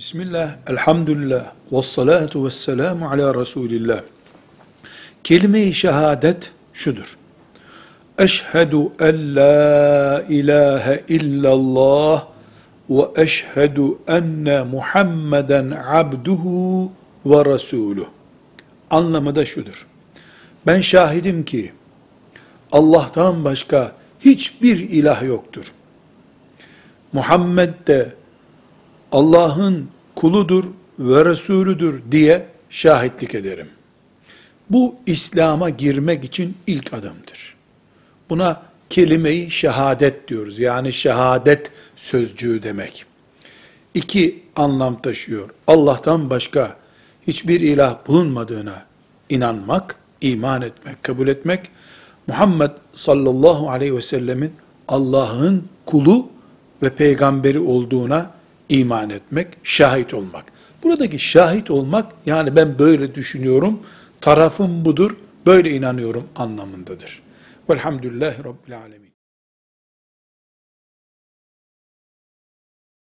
Bismillah, elhamdülillah, ve salatu ve selamu ala Resulillah. Kelime-i şehadet şudur. Eşhedü en la ilahe illallah ve eşhedü enne Muhammeden abduhu ve resuluh. Anlamı da şudur. Ben şahidim ki Allah'tan başka hiçbir ilah yoktur. Muhammed de Allah'ın kuludur ve Resulüdür diye şahitlik ederim. Bu İslam'a girmek için ilk adımdır. Buna kelime-i şehadet diyoruz. Yani şehadet sözcüğü demek. İki anlam taşıyor. Allah'tan başka hiçbir ilah bulunmadığına inanmak, iman etmek, kabul etmek, Muhammed sallallahu aleyhi ve sellemin Allah'ın kulu ve peygamberi olduğuna iman etmek, şahit olmak. Buradaki şahit olmak, yani ben böyle düşünüyorum, tarafım budur, böyle inanıyorum anlamındadır. Velhamdülillahi Rabbil Alemin.